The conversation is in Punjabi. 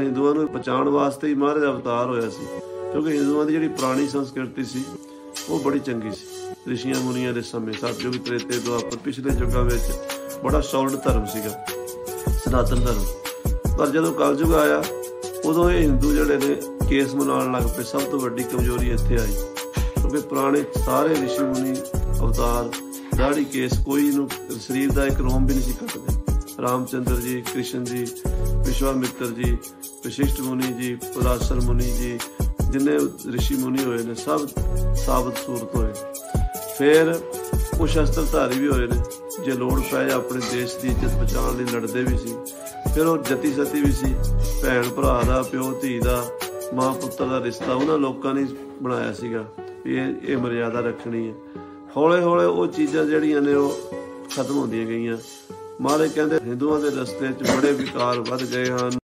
ਹਿੰਦੂਆਂ ਨੂੰ ਬਚਾਉਣ ਵਾਸਤੇ ਹੀ ਮਹਾਰਾਜ ਦਾ ਅਵਤਾਰ ਹੋਇਆ ਸੀ। ਕਿਉਂਕਿ ਹਿੰਦੂਆਂ ਦੀ ਜਿਹੜੀ ਪੁਰਾਣੀ ਸੰਸਕ੍ਰਿਤੀ ਸੀ, ਉਹ ਬੜੀ ਚੰਗੀ ਸੀ। ਰਿਸ਼ੀਆਂ ਮੁਨੀਆਂ ਦੇ ਸਮੇਂ ਸਤਿਯੁਗ ਤ੍ਰੇਤੇ ਦੁਆਪਰ ਪਿਛਲੇ ਯੁੱਗਾਂ ਵਿੱਚ ਬੜਾ ਸੌਲਿਡ ਧਰਮ ਸੀਗਾ, ਸਨਾਤਨ ਧਰਮ। ਪਰ ਜਦੋਂ ਕਲਯੁਗ ਆਇਆ, ਉਦੋਂ ਇਹ ਹਿੰਦੂ ਜਿਹੜੇ ਨੇ ਕੇਸ ਮਨਾਉਣ ਲੱਗ ਪਏ, ਸਭ ਤੋਂ ਵੱਡੀ ਕਮਜ਼ੋਰੀ ਇੱਥੇ ਆਈ। ਕਿਉਂਕਿ ਪੁਰਾਣੇ ਸਾਰੇ ਰਿਸ਼ੀ ਮੁਨੀ ਅਵਤਾਰ, ਦਾੜੀ ਕੇਸ ਕੋਈ ਨੂੰ ਸਰੀਰ ਦਾ ਇੱਕ ਰੋਮ ਵੀ ਨਹੀਂ ਸੀ ਕੱਟਦੇ। ਰਾਮਚੰਦਰ ਜੀ, ਕ੍ਰਿਸ਼ਨ ਜੀ ਵਿਸ਼ਵਾਮਿੱਤਰ ਜੀ, ਵਸ਼ਿਸ਼ਟ ਮੁਨੀ ਜੀ ਪਰਾਸ਼ਰ ਮੁਨੀ ਜੀ, ਜਿੰਨੇ ਰਿਸ਼ੀ ਮੁਨੀ ਹੋਏ ਨੇ, ਸਭ ਸਾਬਤ ਸੂਰਤ ਹੋਏ ਫਿਰ ਉਹ ਸ਼ਸਤਰਧਾਰੀ ਵੀ ਹੋਏ ਨੇ, ਜੇ ਲੋੜ ਪਏ ਆਪਣੇ ਦੇਸ਼ ਦੀ ਇੱਜ਼ਤ ਬਚਾਉਣ ਲਈ ਲੜਦੇ ਵੀ ਸੀ, ਫਿਰ ਉਹ ਜਤੀ ਸਤੀ ਵੀ ਸੀ। ਭੈਣ ਭਰਾ ਦਾ, ਪਿਓ, ਧੀ ਦਾ, ਮਾਂ ਪੁੱਤਰ ਦਾ ਰਿਸ਼ਤਾ ਉਹਨਾਂ ਲੋਕਾਂ ਨੇ ਬਣਾਇਆ ਸੀਗਾ, ਵੀ ਇਹ ਇਹ ਮਰਿਆਦਾ ਰੱਖਣੀ ਹੈ। ਹੌਲੇ ਹੌਲੇ ਉਹ ਚੀਜ਼ਾਂ ਜਿਹੜੀਆਂ ਨੇ ਉਹ ਖਤਮ ਹੁੰਦੀਆਂ ਗਈਆਂ। ਮਹਾਰਾਜ ਕਹਿੰਦੇ ਹਿੰਦੂਆਂ ਦੇ ਰਸਤੇ 'ਚ ਬੜੇ ਵਿਕਾਰ ਵੱਧ ਗਏ ਹਨ।